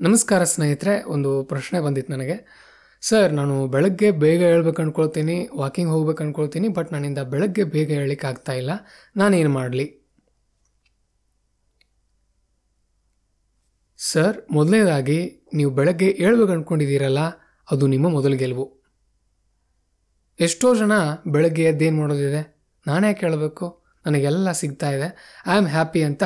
ನಮಸ್ಕಾರ ಸ್ನೇಹಿತರೆ, ಒಂದು ಪ್ರಶ್ನೆ ಬಂದಿತ್ತು ನನಗೆ. ಸರ್, ನಾನು ಬೆಳಗ್ಗೆ ಬೇಗ ಹೇಳ್ಬೇಕು ಅಂದ್ಕೊಳ್ತೀನಿ ವಾಕಿಂಗ್ ಹೋಗ್ಬೇಕು ಅಂದ್ಕೊಳ್ತೀನಿ ಬಟ್ ನನ್ನಿಂದ ಬೆಳಗ್ಗೆ ಬೇಗ ಹೇಳಲಿಕ್ಕೆ ಆಗ್ತಾ ಇಲ್ಲ. ನಾನೇನು ಮಾಡಲಿ? ಸರ್, ಮೊದಲನೇದಾಗಿ, ನೀವು ಬೆಳಗ್ಗೆ ಹೇಳ್ಬೇಕು ಅಂದ್ಕೊಂಡಿದ್ದೀರಲ್ಲ ಅದು ನಿಮ್ಮ ಮೊದಲ ಗೆಲುವು. ಎಷ್ಟೋ ಜನ ಬೆಳಗ್ಗೆ ಎದ್ದೇನು ಮಾಡೋದಿದೆ? ನಾನೇ ಕೇಳಬೇಕು ನನಗೆಲ್ಲ ಸಿಗ್ತಾ ಇದೆ. ಐ ಆಮ್ ಹ್ಯಾಪಿ ಅಂತ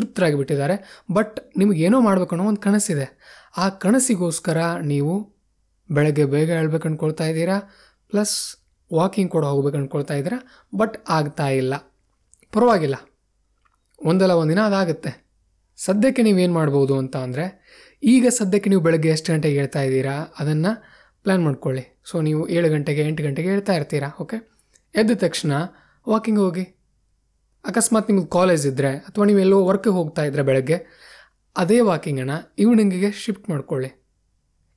ತೃಪ್ತರಾಗಿ ಬಿಟ್ಟಿದ್ದಾರೆ ಬಟ್ ನಿಮಗೇನೋ ಮಾಡಬೇಕು ಅನ್ನೋ ಒಂದು ಕನಸಿದೆ. ಆ ಕನಸಿಗೋಸ್ಕರ ನೀವು ಬೆಳಗ್ಗೆ ಬೇಗ ಹೇಳ್ಬೇಕು ಅಂದ್ಕೊಳ್ತಾ ಇದ್ದೀರಾ? ಪ್ಲಸ್ ವಾಕಿಂಗ್ ಕೂಡ ಹೋಗ್ಬೇಕು ಅಂದ್ಕೊಳ್ತಾ ಇದ್ದೀರಾ? ಬಟ್ ಆಗ್ತಾ ಇಲ್ಲ. ಪರವಾಗಿಲ್ಲ. ಒಂದಲ್ಲ ಒಂದಿನ ಅದಾಗುತ್ತೆ. ಸದ್ಯಕ್ಕೆ ನೀವೇನು ಮಾಡ್ಬೋದು ಅಂತ ಅಂದರೆ, ಈಗ ಸದ್ಯಕ್ಕೆ ನೀವು ಬೆಳಗ್ಗೆ ಎಷ್ಟು ಗಂಟೆಗೆ ಹೇಳ್ತಾ ಇದ್ದೀರಾ? ಅದನ್ನು ಪ್ಲ್ಯಾನ್ ಮಾಡ್ಕೊಳ್ಳಿ. ಸೊ, ನೀವು ಏಳು ಗಂಟೆಗೆ ಎಂಟು ಗಂಟೆಗೆ ಹೇಳ್ತಾ ಇರ್ತೀರಾ? ಓಕೆ? ಎದ್ದ ತಕ್ಷಣ ವಾಕಿಂಗ್ ಹೋಗಿ. ಅಕಸ್ಮಾತ್ ನಿಮ್ಗೆ ಕಾಲೇಜ್ ಇದ್ದರೆ ಅಥವಾ ನೀವು ಎಲ್ಲೋ ವರ್ಕಿಗೆ ಹೋಗ್ತಾ ಇದ್ದರೆ ಬೆಳಗ್ಗೆ, ಅದೇ ವಾಕಿಂಗನ್ನು ಈವ್ನಿಂಗಿಗೆ ಶಿಫ್ಟ್ ಮಾಡ್ಕೊಳ್ಳಿ.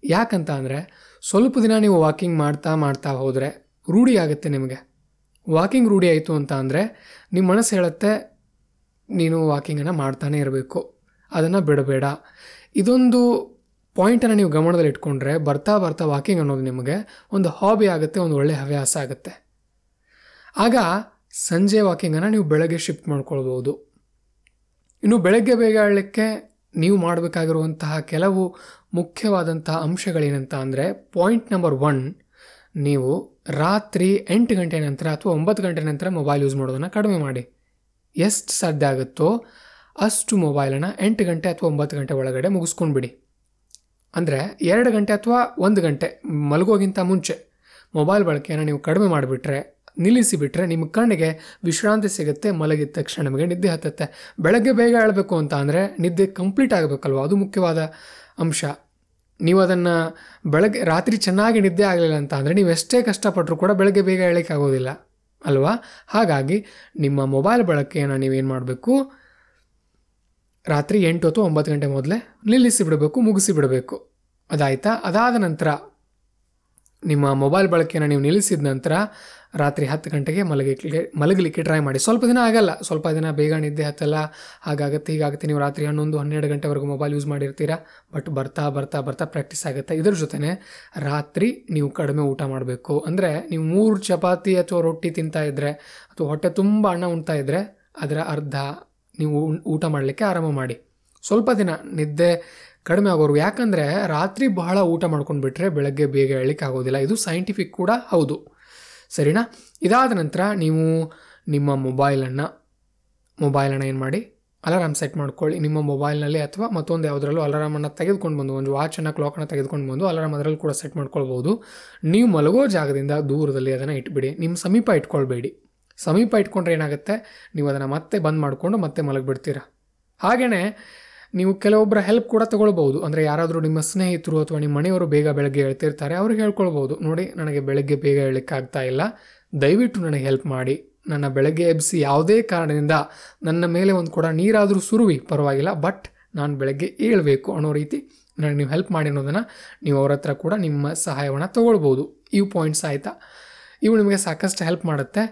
ಯಾಕಂತ ಅಂದರೆ ಸ್ವಲ್ಪ ದಿನ ನೀವು ವಾಕಿಂಗ್ ಮಾಡ್ತಾ ಮಾಡ್ತಾ ಹೋದರೆ ರೂಢಿ ಆಗುತ್ತೆ ನಿಮಗೆ. ವಾಕಿಂಗ್ ರೂಢಿ ಆಯಿತು ಅಂತ ಅಂದರೆ ನಿಮ್ಮ ಮನಸ್ಸು ಹೇಳುತ್ತೆ, ನೀನು ವಾಕಿಂಗನ್ನು ಮಾಡ್ತಾನೆ ಇರಬೇಕು. ಅದನ್ನು ಬಿಡಬೇಡ. ಇದೊಂದು ಪಾಯಿಂಟನ್ನು ನೀವು ಗಮನದಲ್ಲಿ ಇಟ್ಕೊಂಡ್ರೆ ಬರ್ತಾ ಬರ್ತಾ ವಾಕಿಂಗ್ ಅನ್ನೋದು ನಿಮಗೆ ಒಂದು ಹಾಬಿ ಆಗುತ್ತೆ, ಒಂದು ಒಳ್ಳೆಯ ಹವ್ಯಾಸ ಆಗುತ್ತೆ. ಆಗ ಸಂಜೆ ವಾಕಿಂಗನ್ನು ನೀವು ಬೆಳಗ್ಗೆ ಶಿಫ್ಟ್ ಮಾಡ್ಕೊಳ್ಬೋದು. ಇನ್ನು ಬೆಳಗ್ಗೆ ಬೇಗ ಆಡಲಿಕ್ಕೆ ನೀವು ಮಾಡಬೇಕಾಗಿರುವಂತಹ ಕೆಲವು ಮುಖ್ಯವಾದಂತಹ ಅಂಶಗಳೇನಂತ ಅಂದರೆ ಪಾಯಿಂಟ್ ನಂಬರ್ ಒನ್ ನೀವು ರಾತ್ರಿ ಎಂಟು ಗಂಟೆ ನಂತರ ಅಥವಾ ಒಂಬತ್ತು ಗಂಟೆ ನಂತರ ಮೊಬೈಲ್ ಯೂಸ್ ಮಾಡೋದನ್ನು ಕಡಿಮೆ ಮಾಡಿ. ಎಷ್ಟು ಸಾಧ್ಯ ಆಗುತ್ತೋ ಅಷ್ಟು ಮೊಬೈಲನ್ನು ಎಂಟು ಗಂಟೆ ಅಥವಾ ಒಂಬತ್ತು ಗಂಟೆ ಒಳಗಡೆ ಮುಗಿಸ್ಕೊಂಡ್ಬಿಡಿ ಅಂದರೆ ಎರಡು ಗಂಟೆ ಅಥವಾ ಒಂದು ಗಂಟೆ ಮಲಗೋಗಿಂತ ಮುಂಚೆ ಮೊಬೈಲ್ ಬಳಕೆಯನ್ನು ನೀವು ಕಡಿಮೆ ಮಾಡಿಬಿಟ್ರೆ ನಿಲ್ಲಿಸಿಬಿಟ್ರೆ ನಿಮ್ಮ ಕಣ್ಣಿಗೆ ವಿಶ್ರಾಂತಿ ಸಿಗುತ್ತೆ, ಮಲಗಿದ ತಕ್ಷಣ ನಮಗೆ ನಿದ್ದೆ ಹತ್ತುತ್ತೆ. ಬೆಳಗ್ಗೆ ಬೇಗ ಹೇಳಬೇಕು ಅಂತ ಅಂದರೆ ನಿದ್ದೆ ಕಂಪ್ಲೀಟ್ ಆಗಬೇಕಲ್ವ? ಅದು ಮುಖ್ಯವಾದ ಅಂಶ. ನೀವು ಅದನ್ನು ಬೆಳಗ್ಗೆ, ರಾತ್ರಿ ಚೆನ್ನಾಗಿ ನಿದ್ದೆ ಆಗಲಿಲ್ಲ ಅಂತ ಅಂದರೆ ನೀವು ಎಷ್ಟೇ ಕಷ್ಟಪಟ್ಟರೂ ಕೂಡ ಬೆಳಗ್ಗೆ ಬೇಗ ಹೇಳಲಿಕ್ಕೆ ಆಗೋದಿಲ್ಲ, ಅಲ್ವಾ? ಹಾಗಾಗಿ ನಿಮ್ಮ ಮೊಬೈಲ್ ಬಳಕೆಯನ್ನು ನೀವೇನು ಮಾಡಬೇಕು? ರಾತ್ರಿ ಎಂಟು ಅಥವಾ ಒಂಬತ್ತು ಗಂಟೆ ಮೊದಲೇ ನಿಲ್ಲಿಸಿ ಬಿಡಬೇಕು ಮುಗಿಸಿ ಬಿಡಬೇಕು ಅದಾಯ್ತಾ? ಅದಾದ ನಂತರ ನಿಮ್ಮ ಮೊಬೈಲ್ ಬಳಕೆಯನ್ನು ನೀವು ನಿಲ್ಲಿಸಿದ ನಂತರ ರಾತ್ರಿ ಹತ್ತು ಗಂಟೆಗೆ ಮಲಗಲಿಕ್ಕೆ ಮಲಗಲಿಕ್ಕೆ ಟ್ರೈ ಮಾಡಿ. ಸ್ವಲ್ಪ ದಿನ ಆಗಲ್ಲ. ಸ್ವಲ್ಪ ದಿನ ಬೇಗ ನಿದ್ದೆ ಹತ್ತಲ್ಲ. ಹಾಗಾಗುತ್ತೆ, ಹೀಗಾಗುತ್ತೆ. ನೀವು ರಾತ್ರಿ ಹನ್ನೊಂದು, ಹನ್ನೆರಡು ಗಂಟೆವರೆಗೂ ಮೊಬೈಲ್ ಯೂಸ್ ಮಾಡಿರ್ತೀರಾ? ಬಟ್ ಬರ್ತಾ ಬರ್ತಾ ಬರ್ತಾ ಪ್ರಾಕ್ಟೀಸ್ ಆಗುತ್ತೆ. ಇದ್ರ ಜೊತೆ ರಾತ್ರಿ ನೀವು ಕಡಿಮೆ ಊಟ ಮಾಡಬೇಕು. ಅಂದರೆ ನೀವು ಮೂರು ಚಪಾತಿ ಅಥವಾ ರೊಟ್ಟಿ ತಿಂತಾ ಇದ್ದರೆ ಅಥವಾ ಹೊಟ್ಟೆ ತುಂಬ ಅನ್ನ ಉಣ್ತಾ ಇದ್ದರೆ ಅದರ ಅರ್ಧ ನೀವು ಊಟ ಮಾಡಲಿಕ್ಕೆ ಆರಂಭ ಮಾಡಿ. ಸ್ವಲ್ಪ ದಿನ ನಿದ್ದೆ ಕಡಿಮೆ ಆಗೋರು. ಯಾಕಂದರೆ ರಾತ್ರಿ ಬಹಳ ಊಟ ಮಾಡ್ಕೊಂಡು ಬಿಟ್ಟರೆ ಬೆಳಗ್ಗೆ ಬೇಗ ಹೇಳಲಿಕ್ಕೆ ಆಗೋದಿಲ್ಲ. ಇದು ಸೈಂಟಿಫಿಕ್ ಕೂಡ ಹೌದು. ಸರಿನಾ? ಇದಾದ ನಂತರ ನೀವು ನಿಮ್ಮ ಮೊಬೈಲನ್ನು ಮೊಬೈಲನ್ನು ಏನು ಮಾಡಿ? ಅಲಾರಾಮ್ ಸೆಟ್ ಮಾಡ್ಕೊಳ್ಳಿ. ನಿಮ್ಮ ಮೊಬೈಲ್ನಲ್ಲಿ ಅಥವಾ ಮತ್ತೊಂದು ಯಾವುದರಲ್ಲೂ ಅಲಾರಾಮನ್ನು ತೆಗೆದುಕೊಂಡು ಬಂದು, ಒಂದು ವಾಚನ್ನು ಕ್ಲಾಕನ್ನು ತೆಗೆದುಕೊಂಡು ಬಂದು ಅಲಾರಾಮ್ ಅದರಲ್ಲಿ ಕೂಡ ಸೆಟ್ ಮಾಡ್ಕೊಳ್ಬೋದು ನೀವು ಮಲಗೋ ಜಾಗದಿಂದ ದೂರದಲ್ಲಿ ಅದನ್ನು ಇಟ್ಬಿಡಿ. ನಿಮ್ಮ ಸಮೀಪ ಇಟ್ಕೊಳ್ಬೇಡಿ. ಸಮೀಪ ಇಟ್ಕೊಂಡ್ರೆ ಏನಾಗುತ್ತೆ? ನೀವು ಅದನ್ನು ಮತ್ತೆ ಬಂದ್ ಮಾಡಿಕೊಂಡು ಮತ್ತೆ ಮಲಗಿಬಿಡ್ತೀರ. ಹಾಗೆಯೇ ನೀವು ಕೆಲವೊಬ್ಬರ ಹೆಲ್ಪ್ ಕೂಡ ತಗೊಳ್ಬೋದು ಅಂದರೆ ಯಾರಾದರೂ ನಿಮ್ಮ ಸ್ನೇಹಿತರು ಅಥವಾ ನಿಮ್ಮ ಮನೆಯವರು ಬೇಗ ಬೆಳಗ್ಗೆ ಹೇಳ್ತಿರ್ತಾರೆ ಅವ್ರಿಗೆ ಹೇಳ್ಕೊಳ್ಬೋದು ನೋಡಿ, ನನಗೆ ಬೆಳಗ್ಗೆ ಬೇಗ ಹೇಳಲಿಕ್ಕಾಗ್ತಾ ಇಲ್ಲ. ದಯವಿಟ್ಟು ನನಗೆ ಹೆಲ್ಪ್ ಮಾಡಿ. ನನ್ನ ಬೆಳಗ್ಗೆ ಎಬ್ಬಿಸಿ ಯಾವುದೇ ಕಾರಣದಿಂದ ನನ್ನ ಮೇಲೆ ಒಂದು ಕೂಡ ನೀರಾದರೂ ಸುರುವಿ, ಪರವಾಗಿಲ್ಲ ಬಟ್ ನಾನು ಬೆಳಗ್ಗೆ ಏಳಬೇಕು ಅನ್ನೋ ರೀತಿ ನನಗೆ ನೀವು ಹೆಲ್ಪ್ ಮಾಡಿ ಅನ್ನೋದನ್ನು ನೀವು ಅವ್ರ ಹತ್ರ ಕೂಡ ನಿಮ್ಮ ಸಹಾಯವನ್ನು ತೊಗೊಳ್ಬೋದು ಇವು ಪಾಯಿಂಟ್ಸ್ ಆಯಿತಾ? ಇವು ನಿಮಗೆ ಸಾಕಷ್ಟು ಹೆಲ್ಪ್ ಮಾಡುತ್ತೆ.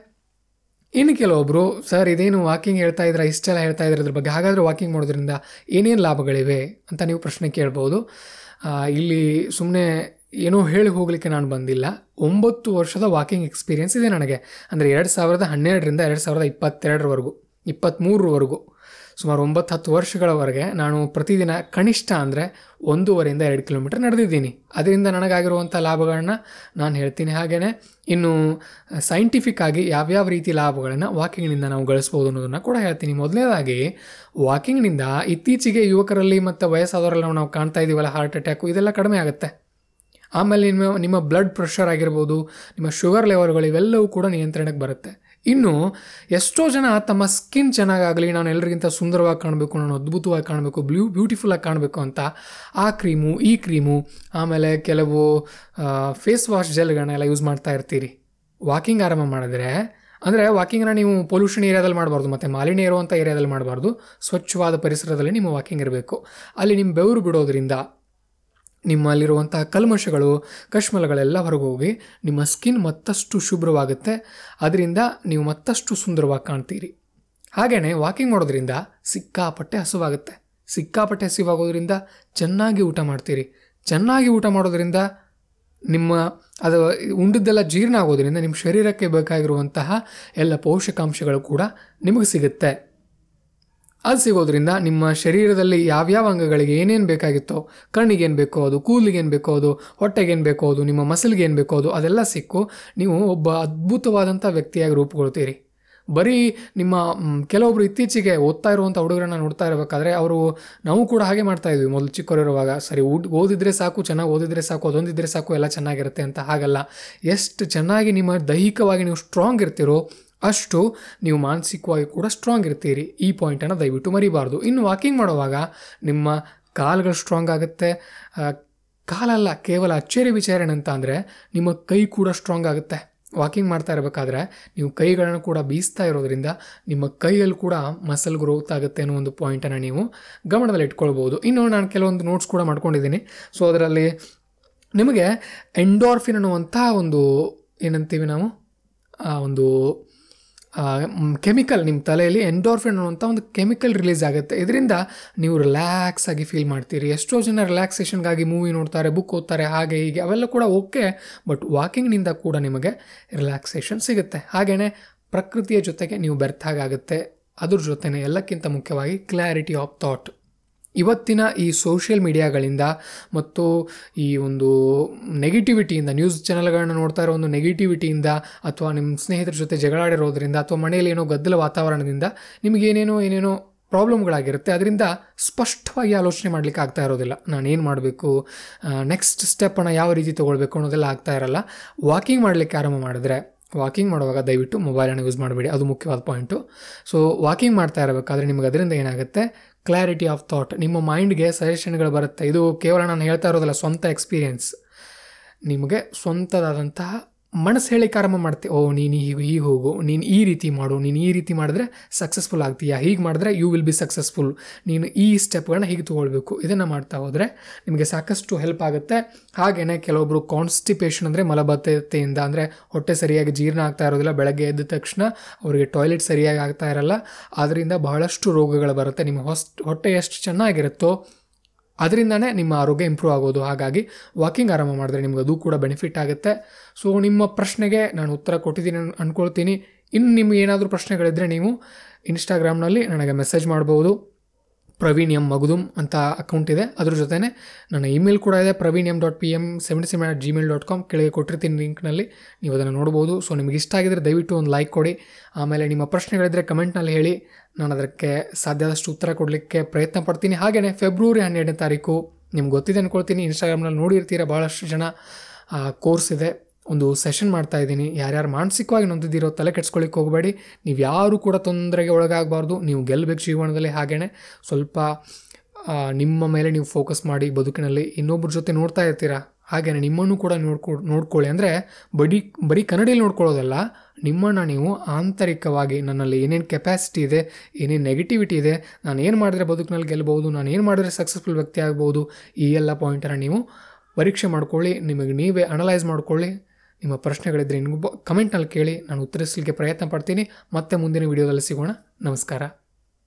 ಇನ್ನು ಕೆಲವೊಬ್ಬರು ಸರ್, ಇದೇನು ವಾಕಿಂಗ್ ಹೇಳ್ತಾ ಇದ್ರೆ ಇಷ್ಟೆಲ್ಲ ಹೇಳ್ತಾ ಇದ್ರೆ ಅದ್ರ ಬಗ್ಗೆ? ಹಾಗಾದರೆ ವಾಕಿಂಗ್ ಮಾಡೋದ್ರಿಂದ ಏನೇನು ಲಾಭಗಳಿವೆ? ಅಂತ ನೀವು ಪ್ರಶ್ನೆ ಕೇಳ್ಬೋದು. ಇಲ್ಲಿ ಸುಮ್ಮನೆ ಏನೋ ಹೇಳಿ ಹೋಗಲಿಕ್ಕೆ ನಾನು ಬಂದಿಲ್ಲ. ಒಂಬತ್ತು ವರ್ಷದ ವಾಕಿಂಗ್ ಎಕ್ಸ್ಪೀರಿಯೆನ್ಸ್ ಇದೆ ನನಗೆ. ಅಂದರೆ ಎರಡು ಸಾವಿರದ ಹನ್ನೆರಡರಿಂದ ಎರಡು ಸಾವಿರದ ಇಪ್ಪತ್ತೆರಡರವರೆಗೂ ಇಪ್ಪತ್ತ್ಮೂರರವರೆಗೂ ಸುಮಾರು ಒಂಬತ್ತು ಹತ್ತು ವರ್ಷಗಳವರೆಗೆ ನಾನು ಪ್ರತಿದಿನ ಕನಿಷ್ಠ ಅಂದರೆ ಒಂದೂವರೆಯಿಂದ ಎರಡು ಕಿಲೋಮೀಟರ್ ನಡೆದಿದ್ದೀನಿ. ಅದರಿಂದ ನನಗಾಗಿರುವಂಥ ಲಾಭಗಳನ್ನ ನಾನು ಹೇಳ್ತೀನಿ ಹಾಗೆಯೇ ಇನ್ನು ಸೈಂಟಿಫಿಕ್ ಆಗಿ ಯಾವ್ಯಾವ ರೀತಿ ಲಾಭಗಳನ್ನು ವಾಕಿಂಗ್ನಿಂದ ನಾವು ಗಳಿಸ್ಬೋದು ಅನ್ನೋದನ್ನು ಕೂಡ ಹೇಳ್ತೀನಿ. ಮೊದಲನೇದಾಗಿ ವಾಕಿಂಗ್ನಿಂದ ಇತ್ತೀಚೆಗೆ ಯುವಕರಲ್ಲಿ ಮತ್ತು ವಯಸ್ಸಾದವರಲ್ಲಿ ನಾವು ಕಾಣ್ತಾ ಇದ್ದೀವಲ್ಲ ಹಾರ್ಟ್ ಅಟ್ಯಾಕು ಇದೆಲ್ಲ ಕಡಿಮೆ ಆಗುತ್ತೆ. ಆಮೇಲೆ ನಿಮ್ಮ ನಿಮ್ಮ ಬ್ಲಡ್ ಪ್ರೆಷರ್ ಆಗಿರ್ಬೋದು, ನಿಮ್ಮ ಶುಗರ್ ಲೆವೆಲ್ಗಳು ಇವೆಲ್ಲವೂ ಕೂಡ ನಿಯಂತ್ರಣಕ್ಕೆ ಬರುತ್ತೆ. ಇನ್ನು ಎಷ್ಟೋ ಜನ ತಮ್ಮ ಸ್ಕಿನ್ ಚೆನ್ನಾಗಾಗಲಿ, ನಾನು ಎಲ್ಲರಿಗಿಂತ ಸುಂದರವಾಗಿ ಕಾಣಬೇಕು, ನಾನು ಅದ್ಭುತವಾಗಿ ಕಾಣಬೇಕು, ಬ್ಲೂ, ಬ್ಯೂಟಿಫುಲ್ಲಾಗಿ ಕಾಣಬೇಕು ಅಂತ ಆ ಕ್ರೀಮು, ಈ ಕ್ರೀಮು, ಆಮೇಲೆ ಕೆಲವು ಫೇಸ್ ವಾಶ್ ಜೆಲ್ಗಳನ್ನೆಲ್ಲ ಯೂಸ್ ಮಾಡ್ತಾ ಇರ್ತೀರಿ. ವಾಕಿಂಗ್ ಆರಂಭ ಮಾಡಿದ್ರೆ, ಅಂದರೆ ವಾಕಿಂಗ್ನ ನೀವು ಪೊಲ್ಯೂಷನ್ ಏರಿಯಾದಲ್ಲಿ ಮಾಡಬಾರ್ದು, ಮತ್ತು ಮಾಲಿನ್ಯ ಇರುವಂಥ ಏರಿಯಾದಲ್ಲಿ ಮಾಡಬಾರ್ದು, ಸ್ವಚ್ಛವಾದ ಪರಿಸರದಲ್ಲಿ ನಿಮ್ಮ ವಾಕಿಂಗ್ ಇರಬೇಕು. ಅಲ್ಲಿ ನಿಮ್ಮ ಬೆವರು ಬಿಡೋದ್ರಿಂದ ನಿಮ್ಮಲ್ಲಿರುವಂಥ ಕಲ್ಮಶಗಳು, ಕಶ್ಮಲಗಳೆಲ್ಲ ಹೊರಗೆ ಹೋಗಿ ನಿಮ್ಮ ಸ್ಕಿನ್ ಮತ್ತಷ್ಟು ಶುಭ್ರವಾಗುತ್ತೆ. ಅದರಿಂದ ನೀವು ಮತ್ತಷ್ಟು ಸುಂದರವಾಗಿ ಕಾಣ್ತೀರಿ. ಹಾಗೆಯೇ ವಾಕಿಂಗ್ ಮಾಡೋದ್ರಿಂದ ಸಿಕ್ಕಾಪಟ್ಟೆ ಹಸುವಾಗುತ್ತೆ. ಸಿಕ್ಕಾಪಟ್ಟೆ ಹಸಿವಾಗೋದ್ರಿಂದ ಚೆನ್ನಾಗಿ ಊಟ ಮಾಡ್ತೀರಿ. ಚೆನ್ನಾಗಿ ಊಟ ಮಾಡೋದ್ರಿಂದ ನಿಮ್ಮ ಅದು ಉಂಡಿದ್ದೆಲ್ಲ ಜೀರ್ಣ ಆಗೋದ್ರಿಂದ ನಿಮ್ಮ ಶರೀರಕ್ಕೆ ಬೇಕಾಗಿರುವಂತಹ ಎಲ್ಲ ಪೋಷಕಾಂಶಗಳು ಕೂಡ ನಿಮಗೆ ಸಿಗುತ್ತೆ. ಅದು ಸಿಗೋದ್ರಿಂದ ನಿಮ್ಮ ಶರೀರದಲ್ಲಿ ಯಾವ್ಯಾವ ಅಂಗಗಳಿಗೆ ಏನೇನು ಬೇಕಾಗಿತ್ತೋ, ಕಣ್ಣಿಗೆ ಏನು ಬೇಕೋ ಅದು ಕೂದಲಿಗೆ ಏನು ಬೇಕೋ ಅದು ಹೊಟ್ಟೆಗೆ ಏನು ಬೇಕೋ ಅದು ನಿಮ್ಮ ಮಸಲ್ಗೆ ಏನು ಬೇಕೋ ಅದು ಅದೆಲ್ಲ ಸಿಕ್ಕು. ನೀವು ಒಬ್ಬ ಅದ್ಭುತವಾದಂಥ ವ್ಯಕ್ತಿಯಾಗಿ ರೂಪುಗೊಳ್ತೀರಿ. ಬರೀ ನಿಮ್ಮ ಕೆಲವೊಬ್ರು ಇತ್ತೀಚೆಗೆ ಓದ್ತಾ ಇರುವಂಥ ಹುಡುಗರನ್ನ ನೋಡ್ತಾ ಇರಬೇಕಾದ್ರೆ ಅವರು ನಾವು ಕೂಡ ಹಾಗೆ ಮಾಡ್ತಾ ಇದ್ವಿ. ಮೊದಲು ಚಿಕ್ಕವರಿರುವಾಗ ಸರಿ ಊಟ ಓದಿದರೆ ಸಾಕು, ಚೆನ್ನಾಗಿ ಓದಿದರೆ ಸಾಕು, ಅದೊಂದಿದ್ರೆ ಸಾಕು, ಎಲ್ಲ ಚೆನ್ನಾಗಿರುತ್ತೆ ಅಂತ ಹಾಗಲ್ಲ. ಎಷ್ಟು ಚೆನ್ನಾಗಿ ನಿಮ್ಮ ದೈಹಿಕವಾಗಿ ನೀವು ಸ್ಟ್ರಾಂಗ್ ಇರ್ತೀರೋ ಅಷ್ಟು ನೀವು ಮಾನಸಿಕವಾಗಿ ಕೂಡ ಸ್ಟ್ರಾಂಗ್ ಇರ್ತೀರಿ. ಈ ಪಾಯಿಂಟನ್ನು ದಯವಿಟ್ಟು ಮರಿಬಾರ್ದು. ಇನ್ನು ವಾಕಿಂಗ್ ಮಾಡುವಾಗ ನಿಮ್ಮ ಕಾಲುಗಳು ಸ್ಟ್ರಾಂಗ್ ಆಗುತ್ತೆ. ಕಾಲಲ್ಲ, ಕೇವಲ ಅಚ್ಚೇರಿ ವಿಚಾರಣೆ ಅಂತ ಅಂದರೆ ನಿಮ್ಮ ಕೈ ಕೂಡ ಸ್ಟ್ರಾಂಗ್ ಆಗುತ್ತೆ. ವಾಕಿಂಗ್ ಮಾಡ್ತಾ ಇರಬೇಕಾದ್ರೆ ನೀವು ಕೈಗಳನ್ನು ಕೂಡ ಬೀಸ್ತಾ ಇರೋದ್ರಿಂದ ನಿಮ್ಮ ಕೈಯಲ್ಲಿ ಕೂಡ ಮಸಲ್ ಗ್ರೋತ್ ಆಗುತ್ತೆ ಅನ್ನೋ ಒಂದು ಪಾಯಿಂಟನ್ನು ನೀವು ಗಮನದಲ್ಲಿ ಇಟ್ಕೊಳ್ಬೋದು. ಇನ್ನು ನಾನು ಕೆಲವೊಂದು ನೋಟ್ಸ್ ಕೂಡ ಮಾಡ್ಕೊಂಡಿದ್ದೀನಿ. ಸೊ ಅದರಲ್ಲಿ ನಿಮಗೆ ಎಂಡೋರ್ಫಿನ್ ಅನ್ನುವಂಥ ಒಂದು ಏನಂತೀವಿ ನಾವು? ಆ, ಒಂದು ಕೆಮಿಕಲ್ ನಿಮ್ಮ ತಲೆಯಲ್ಲಿ ಎಂಡೋರ್ಫಿನ್ ಅನ್ನುವಂಥ ಒಂದು ಕೆಮಿಕಲ್ ರಿಲೀಸ್ ಆಗುತ್ತೆ. ಇದರಿಂದ ನೀವು ರಿಲ್ಯಾಕ್ಸ್ ಆಗಿ ಫೀಲ್ ಮಾಡ್ತೀರಿ. ಎಷ್ಟೋ ಜನ ರಿಲ್ಯಾಕ್ಸೇಷನ್ಗಾಗಿ ಮೂವಿ ನೋಡ್ತಾರೆ ಬುಕ್ ಓದ್ತಾರೆ, ಹಾಗೆ ಹೀಗೆ, ಅವೆಲ್ಲ ಕೂಡ ಓಕೆ ಬಟ್ ವಾಕಿಂಗ್ನಿಂದ ಕೂಡ ನಿಮಗೆ ರಿಲ್ಯಾಕ್ಸೇಷನ್ ಸಿಗುತ್ತೆ. ಹಾಗೆಯೇ ಪ್ರಕೃತಿಯ ಜೊತೆಗೆ ನೀವು ಬೆರ್ತಾಗುತ್ತೆ ಅದ್ರ ಜೊತೆನೆ ಎಲ್ಲಕ್ಕಿಂತ ಮುಖ್ಯವಾಗಿ ಕ್ಲಾರಿಟಿ ಆಫ್ ಥಾಟ್ ಇವತ್ತಿನ ಈ ಸೋಷಿಯಲ್ ಮೀಡಿಯಾಗಳಿಂದ ಮತ್ತು ಈ ಒಂದು ನೆಗೆಟಿವಿಟಿಯಿಂದ ನ್ಯೂಸ್ ಚಾನಲ್ಗಳನ್ನ ನೋಡ್ತಾ ಇರೋ ಒಂದು ನೆಗೆಟಿವಿಟಿಯಿಂದ ಅಥವಾ ನಿಮ್ಮ ಸ್ನೇಹಿತರ ಜೊತೆ ಜಗಳಾಡಿರೋದ್ರಿಂದ ಅಥವಾ ಮನೆಯಲ್ಲಿ ಏನೋ ಗದ್ದಲ ವಾತಾವರಣದಿಂದ ನಿಮಗೇನೇನೋ ಏನೇನೋ ಪ್ರಾಬ್ಲಮ್ಗಳಾಗಿರುತ್ತೆ ಅದರಿಂದ ಸ್ಪಷ್ಟವಾಗಿ ಆಲೋಚನೆ ಮಾಡಲಿಕ್ಕೆ ಆಗ್ತಾ ಇರೋದಿಲ್ಲ. ನಾನು ಏನು ಮಾಡಬೇಕು? ನೆಕ್ಸ್ಟ್ ಸ್ಟೆಪ್ಪನ್ನು ಯಾವ ರೀತಿ ತೊಗೊಳ್ಬೇಕು ಅನ್ನೋದೆಲ್ಲ ಆಗ್ತಾ ಇರಲ್ಲ. ವಾಕಿಂಗ್ ಮಾಡಲಿಕ್ಕೆ ಆರಂಭ ಮಾಡಿದ್ರೆ ವಾಕಿಂಗ್ ಮಾಡುವಾಗ ದಯವಿಟ್ಟು ಮೊಬೈಲನ್ನು ಯೂಸ್ ಮಾಡಬೇಡಿ. ಅದು ಮುಖ್ಯವಾದ ಪಾಯಿಂಟು ಸೊ ವಾಕಿಂಗ್ ಮಾಡ್ತಾ ಇರಬೇಕಾದ್ರೆ ನಿಮಗೆ ಅದರಿಂದ ಏನಾಗುತ್ತೆ? ಕ್ಲಾರಿಟಿ ಆಫ್ ಥಾಟ್ ನಿಮ್ಮ ಮೈಂಡ್ಗೆ ಸಜೆಷನ್ಗಳು ಬರುತ್ತೆ. ಇದು ಕೇವಲ ನಾನು ಹೇಳ್ತಾ ಇರೋದಲ್ಲ ಸ್ವಂತ ಎಕ್ಸ್ಪೀರಿಯನ್ಸ್ ನಿಮಗೆ ಸ್ವಂತದಾದಂತಹ ಮನಸ್ಸು ಹೇಳಿ ಆರಂಭ ಮಾಡ್ತೆ, ಓ, ನೀನು ಹೀಗೆ ಹೀಗೆ ಹೋಗು, ನೀನು ಈ ರೀತಿ ಮಾಡು, ನೀನು ಈ ರೀತಿ ಮಾಡಿದ್ರೆ ಸಕ್ಸಸ್ಫುಲ್ ಆಗ್ತೀಯಾ? ಹೀಗೆ ಮಾಡಿದ್ರೆ ಯು ವಿಲ್ ಬಿ ಸಕ್ಸಸ್ಫುಲ್ ನೀನು ಈ ಸ್ಟೆಪ್ಗಳನ್ನ ಹೀಗೆ ತೊಗೊಳ್ಬೇಕು. ಇದನ್ನು ಮಾಡ್ತಾ ಹೋದರೆ ನಿಮಗೆ ಸಾಕಷ್ಟು ಹೆಲ್ಪ್ ಆಗುತ್ತೆ. ಹಾಗೆಯೇ ಕೆಲವೊಬ್ಬರು ಕಾನ್ಸ್ಟಿಪೇಷನ್ ಅಂದರೆ ಮಲಬದ್ಧತೆಯಿಂದ, ಅಂದರೆ ಹೊಟ್ಟೆ ಸರಿಯಾಗಿ ಜೀರ್ಣ ಆಗ್ತಾ ಇರೋದಿಲ್ಲ, ಬೆಳಗ್ಗೆ ಎದ್ದ ತಕ್ಷಣ ಅವರಿಗೆ ಟಾಯ್ಲೆಟ್ ಸರಿಯಾಗಿ ಆಗ್ತಾ ಇರಲ್ಲ. ಅದರಿಂದ ಬಹಳಷ್ಟು ರೋಗಗಳು ಬರುತ್ತೆ. ನಿಮ್ಮ ಹೊಸ್, ಹೊಟ್ಟೆ ಎಷ್ಟು ಚೆನ್ನಾಗಿರುತ್ತೋ ಅದರಿಂದನೇ ನಿಮ್ಮ ಆರೋಗ್ಯ ಇಂಪ್ರೂವ್ ಆಗೋದು. ಹಾಗಾಗಿ ವಾಕಿಂಗ್ ಆರಂಭ ಮಾಡಿದ್ರೆ ನಿಮ್ಗೆ ಅದು ಕೂಡ ಬೆನಿಫಿಟ್ ಆಗುತ್ತೆ. ಸೊ ನಿಮ್ಮ ಪ್ರಶ್ನೆಗೆ ನಾನು ಉತ್ತರ ಕೊಟ್ಟಿದ್ದೀನಿ ಅಂದ್ಕೊಳ್ತೀನಿ ಇನ್ನು ನಿಮ್ಗೆ ಏನಾದರೂ ಪ್ರಶ್ನೆಗಳಿದ್ದರೆ ನೀವು ಇನ್ಸ್ಟಾಗ್ರಾಮ್ನಲ್ಲಿ ನನಗೆ ಮೆಸೇಜ್ ಮಾಡ್ಬೋದು. ಪ್ರವೀಣ್ ಎಂ ಮಗುದುಮ್ ಅಂತ ಅಕೌಂಟ್ ಇದೆ. ಅದ್ರ ಜೊತೆನೇ ನನ್ನ ಇಮೇಲ್ ಕೂಡ ಇದೆ, Praveen M dot P M seventy seven at Gmail dot com ಕೆಳಗೆ ಕೊಟ್ಟಿರ್ತೀನಿ ಲಿಂಕ್ನಲ್ಲಿ ನೀವು ಅದನ್ನು ನೋಡ್ಬೋದು. ಸೊ ನಿಮಗೆ ಇಷ್ಟ ಆಗಿದ್ರೆ ದಯವಿಟ್ಟು ಒಂದು ಲೈಕ್ ಕೊಡಿ. ಆಮೇಲೆ ನಿಮ್ಮ ಪ್ರಶ್ನೆಗಳಿದ್ದರೆ ಕಮೆಂಟ್ನಲ್ಲಿ ಹೇಳಿ. ನಾನು ಅದಕ್ಕೆ ಸಾಧ್ಯದಷ್ಟು ಉತ್ತರ ಕೊಡಲಿಕ್ಕೆ ಪ್ರಯತ್ನ ಪಡ್ತೀನಿ. ಹಾಗೆಯೇ ಫೆಬ್ರವರಿ ಹನ್ನೆರಡನೇ ತಾರೀಕು ನಿಮ್ಗೆ ಗೊತ್ತಿದೆ ಅಂದ್ಕೊಳ್ತೀನಿ ಇನ್ಸ್ಟಾಗ್ರಾಮ್ನಲ್ಲಿ ನೋಡಿರ್ತೀರ ಭಾಳಷ್ಟು ಜನ ಕೋರ್ಸ್ ಇದೆ. ಒಂದು ಸೆಷನ್ ಮಾಡ್ತಾ ಇದ್ದೀನಿ. ಯಾರ್ಯಾರು ಮಾನಸಿಕವಾಗಿ ನೊಂದಿದ್ದೀರೋ ತಲೆ ಕೆಡ್ಸ್ಕೊಳ್ಳಿಕ್ಕೆ ಹೋಗಬೇಡಿ. ನೀವು ಯಾರು ಕೂಡ ತೊಂದರೆಗೆ ಒಳಗಾಗಬಾರ್ದು. ನೀವು ಗೆಲ್ಲಬೇಕು ಜೀವನದಲ್ಲಿ ಹಾಗೇ ಸ್ವಲ್ಪ ನಿಮ್ಮ ಮೇಲೆ ನೀವು ಫೋಕಸ್ ಮಾಡಿ ಬದುಕಿನಲ್ಲಿ ಇನ್ನೊಬ್ಬರ ಜೊತೆ ನೋಡ್ತಾ ಇರ್ತೀರಾ? ಹಾಗೆಯೇ ನಿಮ್ಮನ್ನು ಕೂಡ ನೋಡ್ಕೊ, ನೋಡ್ಕೊಳ್ಳಿ. ಅಂದರೆ ಬಡಿ, ಬರೀ ಕನ್ನಡಿಯಲ್ಲಿ ನೋಡ್ಕೊಳ್ಳೋದಲ್ಲ, ನಿಮ್ಮನ್ನು ನೀವು ಆಂತರಿಕವಾಗಿ ನನ್ನಲ್ಲಿ ಏನೇನು ಕೆಪಾಸಿಟಿ ಇದೆ, ಏನೇನು ನೆಗೆಟಿವಿಟಿ ಇದೆ, ನಾನು ಏನು ಮಾಡಿದ್ರೆ ಬದುಕಿನಲ್ಲಿ ಗೆಲ್ಲಬಹುದು ನಾನು ಏನು ಮಾಡಿದ್ರೆ ಸಕ್ಸಸ್ಫುಲ್ ವ್ಯಕ್ತಿ ಆಗ್ಬೋದು ಈ ಎಲ್ಲ ಪಾಯಿಂಟನ್ನು ನೀವು ಪರೀಕ್ಷೆ ಮಾಡ್ಕೊಳ್ಳಿ. ನಿಮಗೆ ನೀವೇ ಅನಲೈಸ್ ಮಾಡ್ಕೊಳ್ಳಿ. ನಿಮ್ಮ ಪ್ರಶ್ನೆಗಳಿದ್ದರೆ ನಿಮಗೂ ಕಮೆಂಟ್ನಲ್ಲಿ ಕೇಳಿ ನಾನು ಉತ್ತರಿಸಲಿಕ್ಕೆ ಪ್ರಯತ್ನ ಪಡ್ತೀನಿ. ಮತ್ತೆ ಮುಂದಿನ ವಿಡಿಯೋದಲ್ಲಿ ಸಿಗೋಣ. ನಮಸ್ಕಾರ.